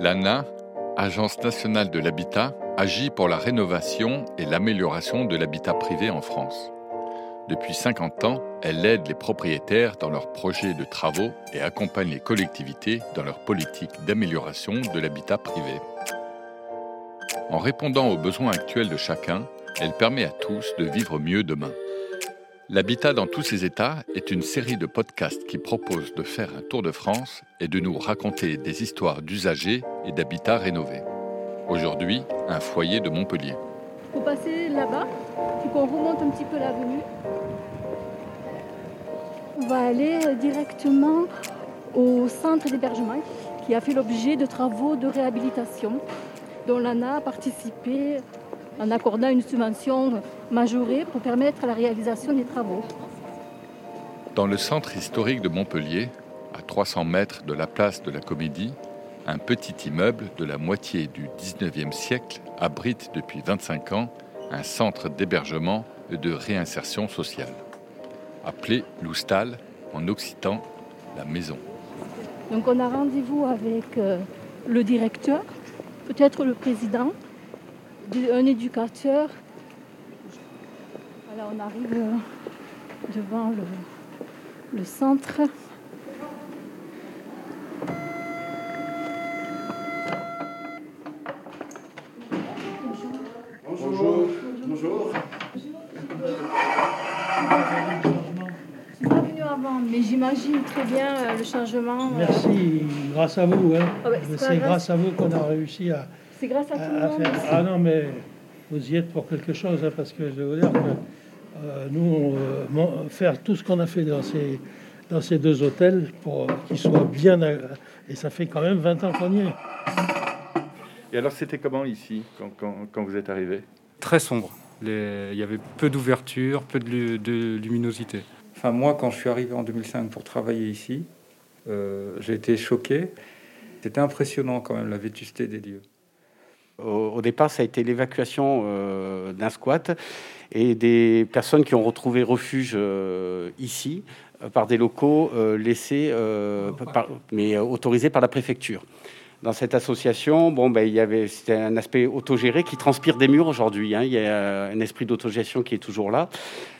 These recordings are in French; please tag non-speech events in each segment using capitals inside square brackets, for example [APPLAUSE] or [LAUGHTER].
L'ANA, Agence nationale de l'habitat, agit pour la rénovation et l'amélioration de l'habitat privé en France. Depuis 50 ans, elle aide les propriétaires dans leurs projets de travaux et accompagne les collectivités dans leur politique d'amélioration de l'habitat privé. En répondant aux besoins actuels de chacun, elle permet à tous de vivre mieux demain. L'habitat dans tous ses états est une série de podcasts qui propose de faire un tour de France et de nous raconter des histoires d'usagers et d'habitats rénovés. Aujourd'hui, un foyer de Montpellier. Faut passer là-bas, puis qu'on remonte un petit peu l'avenue. On va aller directement au centre d'hébergement qui a fait l'objet de travaux de réhabilitation dont l'ANA a participé en accordant une subvention majorée pour permettre la réalisation des travaux. Dans le centre historique de Montpellier, à 300 mètres de la place de la Comédie, un petit immeuble de la moitié du 19e siècle abrite depuis 25 ans un centre d'hébergement et de réinsertion sociale, appelé Loustal, en occitan la maison. Donc on a rendez-vous avec euh, le directeur, peut-être le président, un éducateur. Voilà, on arrive euh, devant le, le centre. Bonjour. Bonjour. Je suis pas venue avant, mais j'imagine très bien euh, le changement. euh, Merci, grâce à vous. Hein. Ah c'est pas c'est grâce- grâce à vous qu'on a réussi à, C'est grâce à tout à- le monde. faire. Ah non, mais vous y êtes pour quelque chose, hein, parce que je vais vous dire que euh, nous, euh, faire tout ce qu'on a fait dans ces, dans ces deux hôtels pour qu'ils soient bien. à- et ça fait quand même 20 ans qu'on y est. Et alors c'était comment ici quand, quand- quand vous êtes arrivé? Très sombre. Les- Il y avait peu d'ouverture, peu de, lu- de luminosité. Enfin, moi, quand je suis arrivé en 2005 pour travailler ici, euh, j'ai été choqué. C'était impressionnant quand même la vétusté des lieux. Au, au départ, ça a été l'évacuation euh, d'un squat et des personnes qui ont retrouvé refuge euh, ici euh, par des locaux laissés, par- mais autorisés par la préfecture. Dans cette association, bon, ben, il y avait c'était un aspect autogéré qui transpire des murs aujourd'hui. hein. Il y a un esprit d'autogestion qui est toujours là,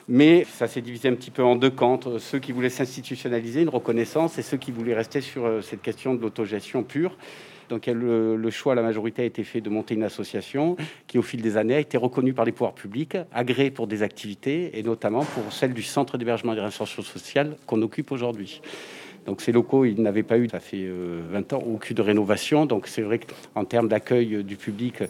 mais ça s'est divisé un petit peu en deux camps ceux qui voulaient s'institutionnaliser, une reconnaissance, et ceux qui voulaient rester sur cette question de l'autogestion pure. Donc le, choix, la majorité a été fait de monter une association qui, au fil des années, a été reconnue par les pouvoirs publics, agréée pour des activités, et notamment pour celle du centre d'hébergement et de réinsertion sociale qu'on occupe aujourd'hui. Donc ces locaux, ils n'avaient pas eu, ça fait euh, 20 ans, aucune rénovation. Donc c'est vrai qu'en termes d'accueil euh, du public,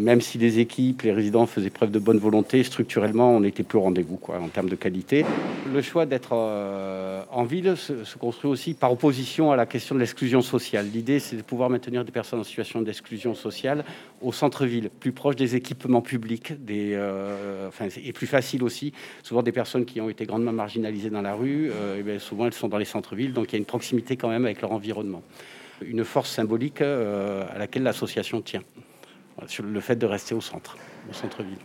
même si les équipes, les résidents faisaient preuve de bonne volonté, structurellement, on n'était plus au rendez-vous quoi, en termes de qualité. Le choix d'être euh, en ville se, construit aussi par opposition à la question de l'exclusion sociale. L'idée, c'est de pouvoir maintenir des personnes en situation d'exclusion sociale au centre-ville, plus proche des équipements publics, euh, et plus facile aussi. Souvent des personnes qui ont été grandement marginalisées dans la rue, euh, eh bien, souvent elles sont dans les centres-villes, donc il y a une proximité quand même avec leur environnement. Une force symbolique à laquelle l'association tient, sur le fait de rester au centre, au centre-ville.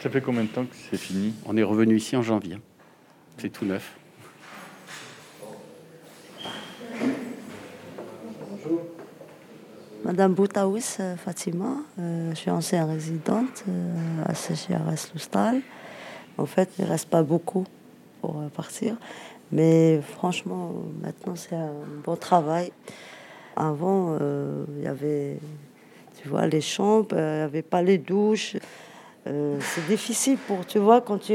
Ça fait combien de temps que c'est fini? On est revenu ici en janvier. C'est tout neuf. Madame Boutaous euh, Fatima, euh, je suis ancienne résidente euh, à CGRS Loustal. En fait, il ne reste pas beaucoup pour euh, partir. Mais franchement, maintenant, c'est un bon travail. Avant, euh, il y avait, tu vois, les chambres, euh, il n'y avait pas les douches. Euh, c'est difficile pour, tu vois, quand tu...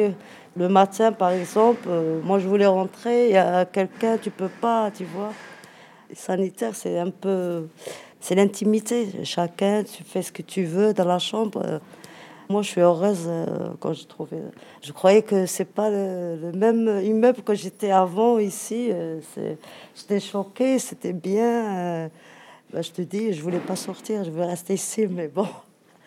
Le matin, par exemple, euh, moi, je voulais rentrer, il y a quelqu'un, tu peux pas, tu vois. Sanitaire, c'est un peu... C'est l'intimité. Chacun, tu fais ce que tu veux dans la chambre. Euh, Moi, je suis heureuse euh, quand je trouvais. Je croyais que c'est pas le, le même immeuble que j'étais avant ici. euh, J'étais choquée, c'était bien. Ben, je te dis, je voulais pas sortir, je voulais rester ici, mais bon.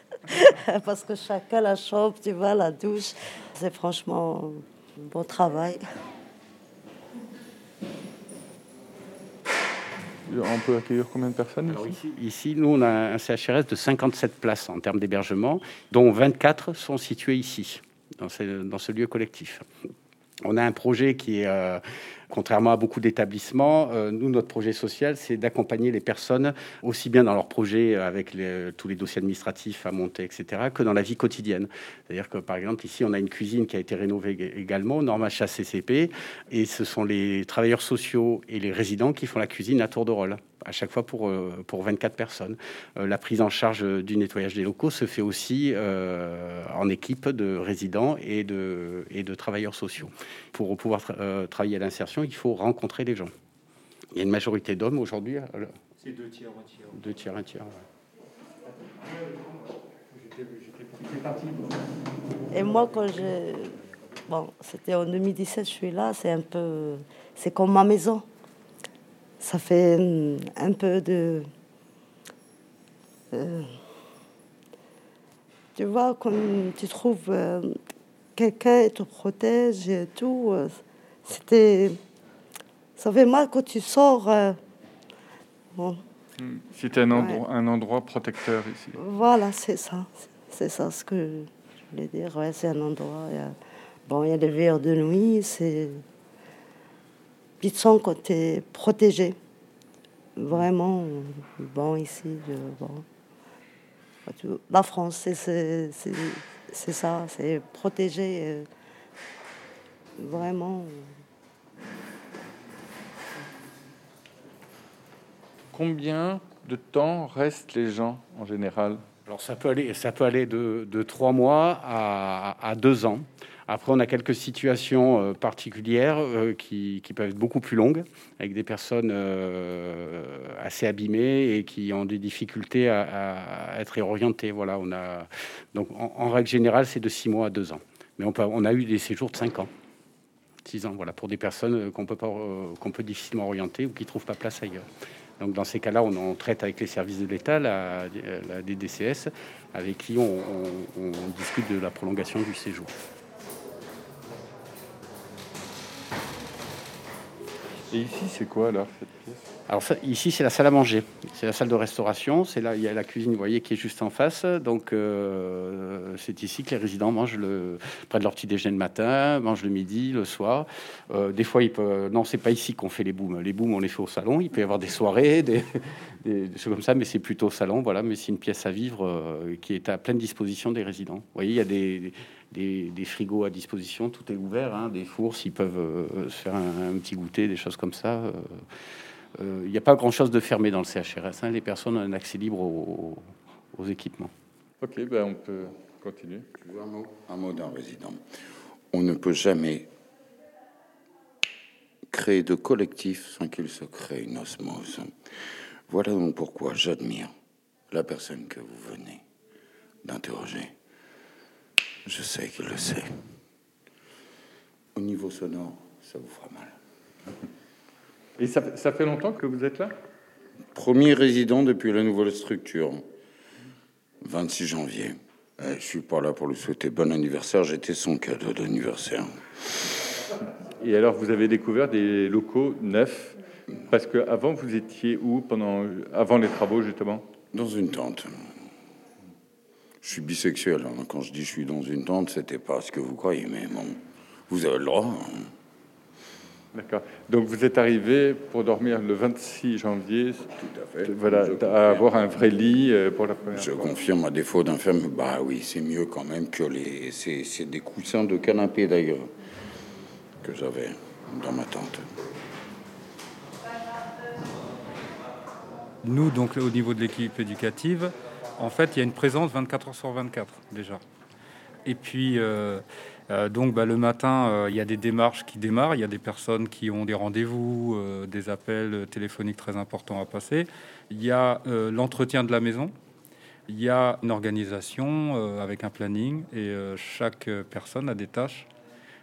[LAUGHS] Parce que chacun la chambre, tu vois, la douche. C'est franchement un bon travail. On peut accueillir combien de personnes Alors ici ici, ici, nous, on a un CHRS de 57 places en termes d'hébergement, dont 24 sont situées ici, dans ce, dans ce lieu collectif. On a un projet qui est Contrairement à beaucoup d'établissements, euh, nous, notre projet social, c'est d'accompagner les personnes aussi bien dans leur projet avec tous les dossiers administratifs à monter, etc., que dans la vie quotidienne. C'est-à-dire que, par exemple, ici, on a une cuisine qui a été rénovée également, norme HACCP, et ce sont les travailleurs sociaux et les résidents qui font la cuisine à tour de rôle à chaque fois pour, euh, pour 24 personnes. Euh, la prise en charge du nettoyage des locaux se fait aussi euh, en équipe de résidents et de, et de travailleurs sociaux. Pour pouvoir travailler à l'insertion, il faut rencontrer les gens. Il y a une majorité d'hommes aujourd'hui. C'est deux tiers, un tiers. Deux tiers, un tiers. Et moi, quand je... Bon, c'était en 2017, je suis là, c'est un peu... C'est comme ma maison ça fait hum, un peu de... Euh, tu vois, quand tu trouves euh, quelqu'un et te protège et tout, euh, c'était... Ça fait mal quand tu sors. bon. Hmm. C'était un, endroit, un endroit protecteur ici. Voilà, c'est ça. C'est ça ce que je voulais dire. Ouais, c'est un endroit. bon, il y a des verres de nuit, c'est puis quand tu es protégé. Vraiment, bon, ici, bon. La France, c'est ça, c'est protégé. Euh, vraiment. Combien de temps restent les gens en général? Alors ça peut aller, ça peut aller de, de trois mois à, à deux ans. Après, on a quelques situations euh, particulières euh, qui, peuvent être beaucoup plus longues, avec des personnes euh, assez abîmées et qui ont des difficultés à, être réorientées. Voilà, on a donc en, règle générale, c'est de six mois à deux ans. Mais on, a eu des séjours de cinq ans, six ans. Voilà, pour des personnes qu'on peut pas, qu'on peut difficilement orienter ou qui trouvent pas place ailleurs. Donc dans ces cas-là, on traite avec les services de l'État, la DDCS, avec qui on discute de la prolongation du séjour. Ici, c'est quoi alors cette pièce? Alors ici, c'est la salle à manger. C'est la salle de restauration. C'est là, il y a la cuisine, vous voyez, qui est juste en face. Donc euh, c'est ici que les résidents mangent le de leur petit déjeuner le matin, mangent le midi, le soir. Euh, des fois, ils peuvent. Non, c'est pas ici qu'on fait les booms. Les booms, on les fait au salon. Il peut y avoir des soirées, des, choses comme ça, mais c'est plutôt au salon. Voilà, mais c'est une pièce à vivre euh, qui est à pleine disposition des résidents. Voyez, il y a des des, frigos à disposition, tout est ouvert, hein, des fours s'ils peuvent euh, se faire un, petit goûter, des choses comme ça. Euh, euh, il n'y a pas grand-chose de fermé dans le CHRS. Hein. les personnes ont un accès libre aux, équipements. Ok, ben on peut continuer. Un mot, un mot d'un résident. On ne peut jamais créer de collectif sans qu'il se crée une osmose. Voilà donc pourquoi j'admire la personne que vous venez d'interroger. Je sais qu'il le sait. Au niveau sonore, ça vous fera mal. Et ça, fait longtemps que vous êtes là? Premier résident depuis la nouvelle structure. 26 janvier. Eh, je suis pas là pour lui souhaiter bon anniversaire, j'étais son cadeau d'anniversaire. Et alors, vous avez découvert des locaux neufs? Parce que avant, vous étiez où pendant, avant les travaux, justement? Dans une tente. Je suis bisexuel. Hein. Quand je dis je suis dans une tente, c'était pas ce que vous croyez, mais bon, vous avez le droit. Hein. D'accord. Donc vous êtes arrivé pour dormir le 26 janvier. Tout à fait. Voilà, à avoir un vrai lit euh, pour la première je fois. Je confirme à défaut d'un ferme. Bah oui, c'est mieux quand même que les. C'est des coussins de canapé d'ailleurs que j'avais dans ma tente. Nous, donc au niveau de l'équipe éducative, en fait, il y a une présence 24 heures sur 24 déjà. Et puis, euh, euh, donc, bah, le matin, euh, il y a des démarches qui démarrent. Il y a des personnes qui ont des rendez-vous, des appels téléphoniques très importants à passer. Il y a l'entretien de la maison. Il y a une organisation avec un planning et chaque personne a des tâches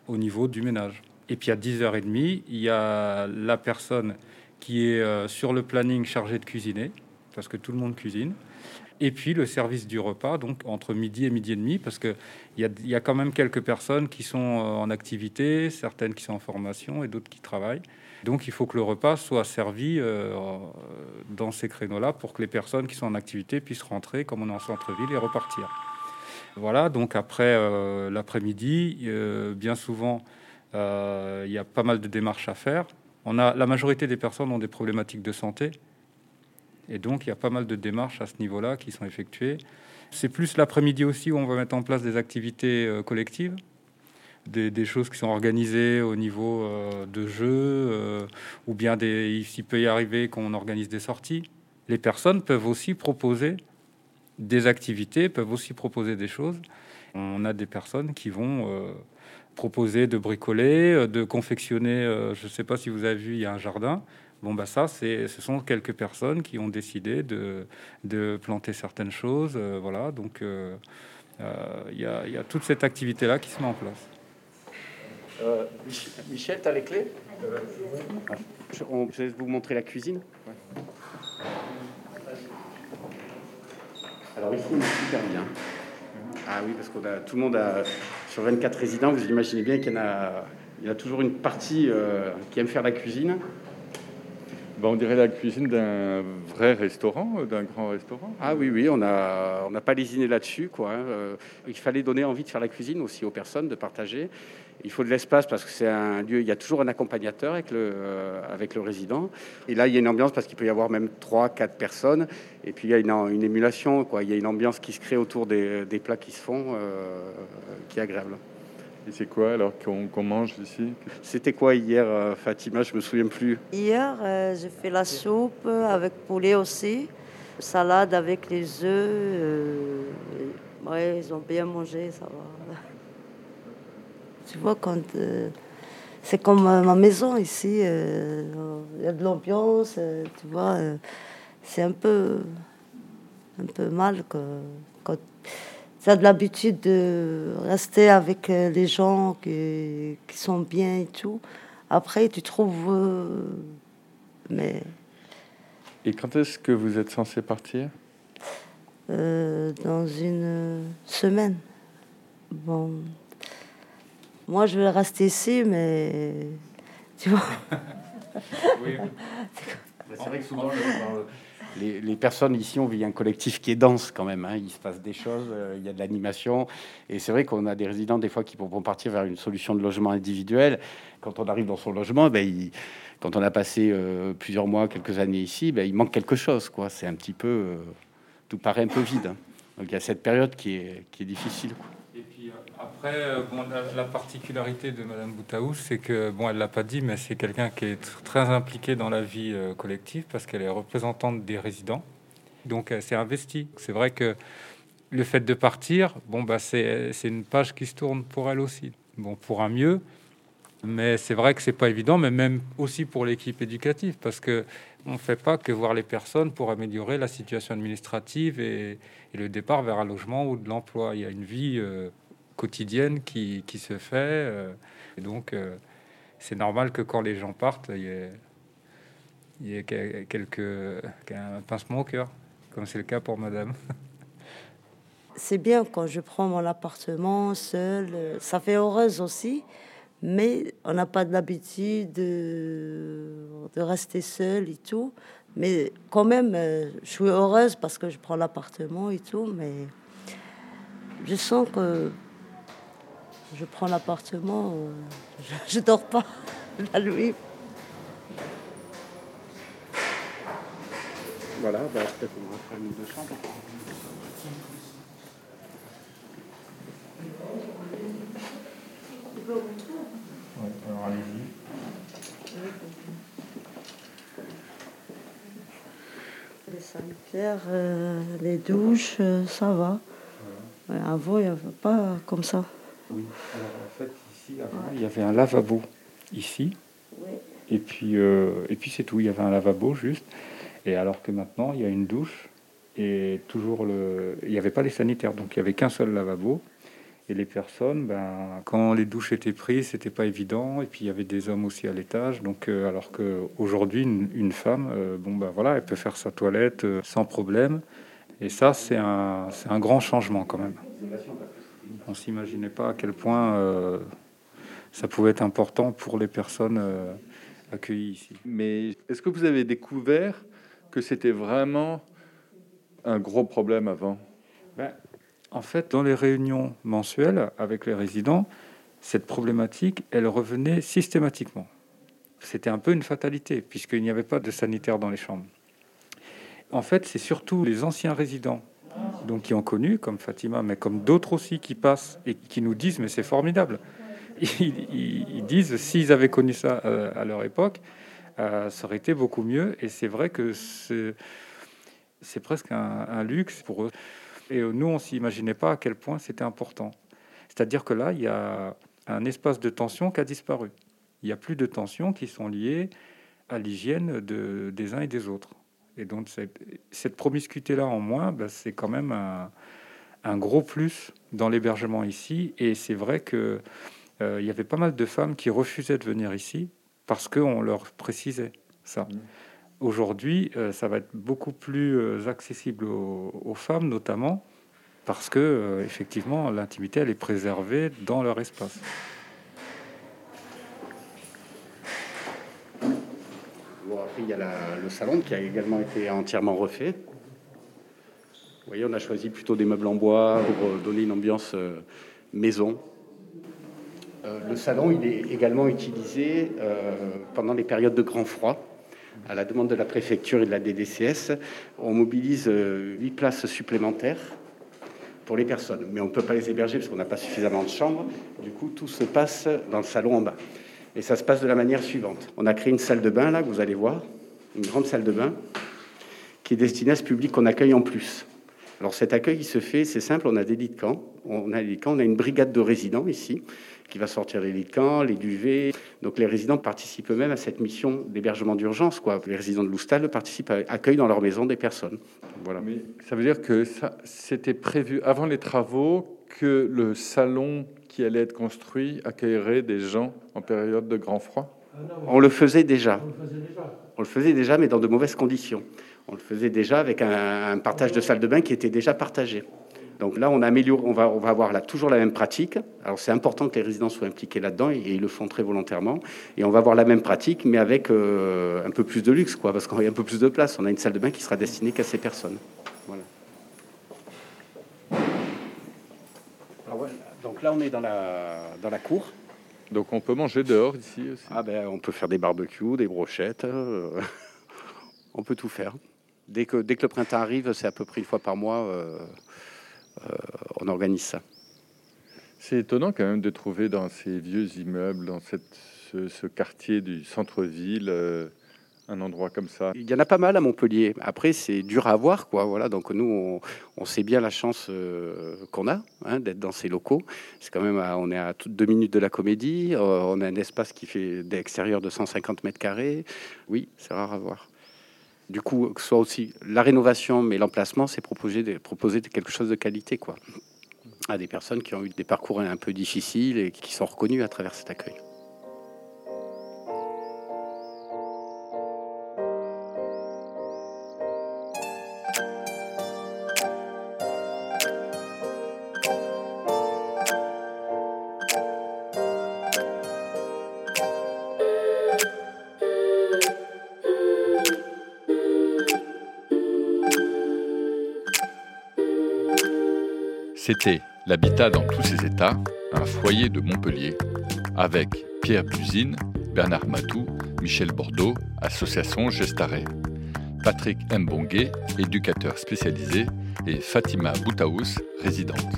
au niveau du ménage. Et puis à 10h30, il y a la personne qui est sur le planning chargée de cuisiner, parce que tout le monde cuisine et puis le service du repas, donc entre midi et midi et demi, parce qu'il y a, y a quand même quelques personnes qui sont euh, en activité, certaines qui sont en formation et d'autres qui travaillent. Donc il faut que le repas soit servi euh, dans ces créneaux-là pour que les personnes qui sont en activité puissent rentrer, comme on est en centre-ville, et repartir. Voilà, donc après euh, l'après-midi, bien souvent, il y a pas mal de démarches à faire. On a, la majorité des personnes ont des problématiques de santé. Et donc, il y a pas mal de démarches à ce niveau-là qui sont effectuées. C'est plus l'après-midi aussi où on va mettre en place des activités euh, collectives, des, choses qui sont organisées au niveau euh, de jeux, ou bien des, il peut y arriver qu'on organise des sorties. Les personnes peuvent aussi proposer des activités, peuvent aussi proposer des choses. On a des personnes qui vont proposer de bricoler, euh, de confectionner. Euh, je ne sais pas si vous avez vu, il y a un jardin. Bon, bah ça, c'est, ce sont quelques personnes qui ont décidé de, de planter certaines choses. Euh, voilà, donc il y, a, y, a toute cette activité-là qui se met en place. Michel, tu as les clés? Je, on, vais vous montrer la cuisine. Alors ici, on est super bien. Ah oui, parce que tout le monde a, sur 24 résidents, vous imaginez bien qu'il y, a, il y a toujours une partie euh, qui aime faire la cuisine. On dirait la cuisine d'un vrai restaurant, euh, d'un grand restaurant. Ah oui, oui, on n'a on pas lésiné là-dessus. Quoi, hein. euh, il fallait donner envie de faire la cuisine aussi aux personnes, de partager. Il faut de l'espace parce que c'est un lieu, il y a toujours un accompagnateur avec le, euh, avec le résident. Et là, il y a une ambiance parce qu'il peut y avoir même 3, 4 personnes. Et puis, il y a une, une, émulation, quoi. il y a une ambiance qui se crée autour des, des plats qui se font, qui est agréable. Et c'est quoi alors qu'on mange ici? C'était quoi hier, euh, Fatima? Je me souviens plus. Hier, j'ai fait la soupe avec poulet aussi, salade avec les œufs. ouais, ils ont bien mangé, ça va. Tu vois, quand euh, c'est comme euh, ma maison ici, euh, il y a de l'ambiance, tu vois, c'est un peu, un peu mal que, quand tu as de l'habitude de rester avec les gens qui, qui, sont bien et tout. Après, tu trouves. mais. Et quand est-ce que vous êtes censé partir? Dans une semaine. Bon, moi, je vais rester ici, mais tu vois. oui. [LAUGHS] C'est vrai que souvent, les, personnes ici, on vit un collectif qui est dense quand même. Hein. Il se passe des choses, euh, il y a de l'animation. Et c'est vrai qu'on a des résidents, des fois, qui vont partir vers une solution de logement individuel. Quand on arrive dans son logement, ben, quand on a passé euh, plusieurs mois, quelques années ici, ben, il manque quelque chose. C'est un petit peu. Euh, tout paraît un peu vide. Hein. Donc il y a cette période qui est, difficile. Après, euh, bon, la, particularité de Madame Boutaou, c'est que, bon, elle l'a pas dit, mais c'est quelqu'un qui est très impliqué dans la vie euh, collective parce qu'elle est représentante des résidents. Donc, elle s'est investie. C'est vrai que le fait de partir, bon, bah, c'est une page qui se tourne pour elle aussi. Bon, pour un mieux, mais c'est vrai que c'est pas évident, mais même aussi pour l'équipe éducative, parce que on fait pas que voir les personnes pour améliorer la situation administrative et, le départ vers un logement ou de l'emploi. Il y a une vie euh, quotidienne qui, qui se fait. Euh, donc, euh, c'est normal que quand les gens partent, il y ait, il y ait quelques, un pincement au cœur, comme c'est le cas pour madame. [LAUGHS] C'est bien quand je prends mon appartement seul, ça fait heureuse aussi, mais on n'a pas l'habitude de, de, rester seul et tout. Mais quand même, euh, je suis heureuse parce que je prends l'appartement et tout, mais je sens que je prends l'appartement, euh, [LAUGHS] je, dors pas la nuit. Voilà, bah, peut-être qu'on va faire une deux chambres. Ouais, alors allez-y. Les sanitaires, euh, les douches, euh, ça va. Ouais, avant, il n'y avait pas comme ça. Oui. Alors en fait, ici, avant, il y avait un lavabo ici. Et puis, euh, et puis c'est tout. Il y avait un lavabo juste. Et alors que maintenant, il y a une douche et toujours le. Il n'y avait pas les sanitaires, donc il n'y avait qu'un seul lavabo. Et les personnes, ben, quand les douches étaient prises, c'était pas évident. Et puis il y avait des hommes aussi à l'étage. Donc, euh, alors qu'aujourd'hui, une, une femme, euh, bon ben voilà, elle peut faire sa toilette sans problème. Et ça, c'est un, un grand changement quand même on s'imaginait pas à quel point euh, ça pouvait être important pour les personnes euh, accueillies ici. Mais est-ce que vous avez découvert que c'était vraiment un gros problème avant? Ben, En fait, dans les réunions mensuelles avec les résidents, cette problématique, elle revenait systématiquement. C'était un peu une fatalité, puisqu'il n'y avait pas de sanitaire dans les chambres. En fait, c'est surtout les anciens résidents donc qui ont connu, comme Fatima, mais comme d'autres aussi qui passent et qui nous disent, mais c'est formidable. Ils, disent, s'ils avaient connu ça euh, à leur époque, euh, ça aurait été beaucoup mieux. Et c'est vrai que c'est presque un, luxe pour eux. Et nous, on s'imaginait pas à quel point c'était important. C'est-à-dire que là, il y a un espace de tension qui a disparu. Il n'y a plus de tensions qui sont liées à l'hygiène de, des uns et des autres. Et donc cette, promiscuité-là en moins, ben, c'est quand même un, gros plus dans l'hébergement ici. Et c'est vrai qu'il euh, y avait pas mal de femmes qui refusaient de venir ici parce qu'on leur précisait ça. Mmh. Aujourd'hui, euh, ça va être beaucoup plus euh, accessible aux, femmes, notamment parce que effectivement l'intimité elle est préservée dans leur espace. Il y a le salon qui a également été entièrement refait. Vous voyez, on a choisi plutôt des meubles en bois pour donner une ambiance euh, maison. Euh, le salon, il est également utilisé euh, pendant les périodes de grand froid. À la demande de la préfecture et de la DDCS, on mobilise 8 places supplémentaires pour les personnes. Mais on ne peut pas les héberger parce qu'on n'a pas suffisamment de chambres. Du coup, tout se passe dans le salon en bas. Et ça se passe de la manière suivante. On a créé une salle de bain, là, que vous allez voir, une grande salle de bain, qui est destinée à ce public qu'on accueille en plus. Alors cet accueil, il se fait, c'est simple, on a des lits de camp, on a des lits de camp, on a une brigade de résidents ici, qui va sortir les lits de camp, les duvets. Donc les résidents participent eux-mêmes à cette mission d'hébergement d'urgence. Quoi. Les résidents de Loustal participent, à, accueillent dans leur maison des personnes. Voilà. Mais ça veut dire que c'était prévu avant les travaux que le salon qui allait être construit accueillerait des gens en période de grand froid On le faisait déjà. On le faisait déjà, mais dans de mauvaises conditions. On le faisait déjà avec un, partage de salle de bain qui était déjà partagé. Donc là, on améliore, on va, on va avoir là toujours la même pratique. Alors c'est important que les résidents soient impliqués là-dedans et, ils le font très volontairement. Et on va avoir la même pratique, mais avec euh, un peu plus de luxe, quoi, parce qu'on a un peu plus de place. On a une salle de bain qui sera destinée qu'à ces personnes. Donc là, on est dans la, dans la cour. Donc on peut manger dehors ici aussi Ah ben, on peut faire des barbecues, des brochettes. Euh, [LAUGHS] on peut tout faire. Dès que, dès que le printemps arrive, c'est à peu près une fois par mois, euh, euh, on organise ça. C'est étonnant quand même de trouver dans ces vieux immeubles, dans cette, ce, ce quartier du centre-ville, un endroit comme ça Il y en a pas mal à Montpellier. Après, c'est dur à voir, quoi. Voilà. Donc nous, on, sait bien la chance euh, qu'on a hein, d'être dans ces locaux. C'est quand même, on est à deux minutes de la Comédie. Euh, on a un espace qui fait d'extérieur de 150 mètres carrés. Oui, c'est rare à voir. Du coup, que ce soit aussi la rénovation, mais l'emplacement, c'est proposer, de, proposer quelque chose de qualité, quoi, à des personnes qui ont eu des parcours un peu difficiles et qui sont reconnues à travers cet accueil. C'était L'habitat dans tous ses états, un foyer de Montpellier, avec Pierre Buzine, Bernard Matou, Michel Bordeaux, Association Gestaré, Patrick Mbongué, éducateur spécialisé, et Fatima Boutaous, résidente.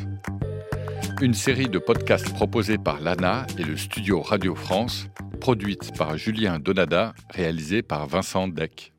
Une série de podcasts proposés par l'ANA et le studio Radio France, produite par Julien Donada, réalisée par Vincent Deck.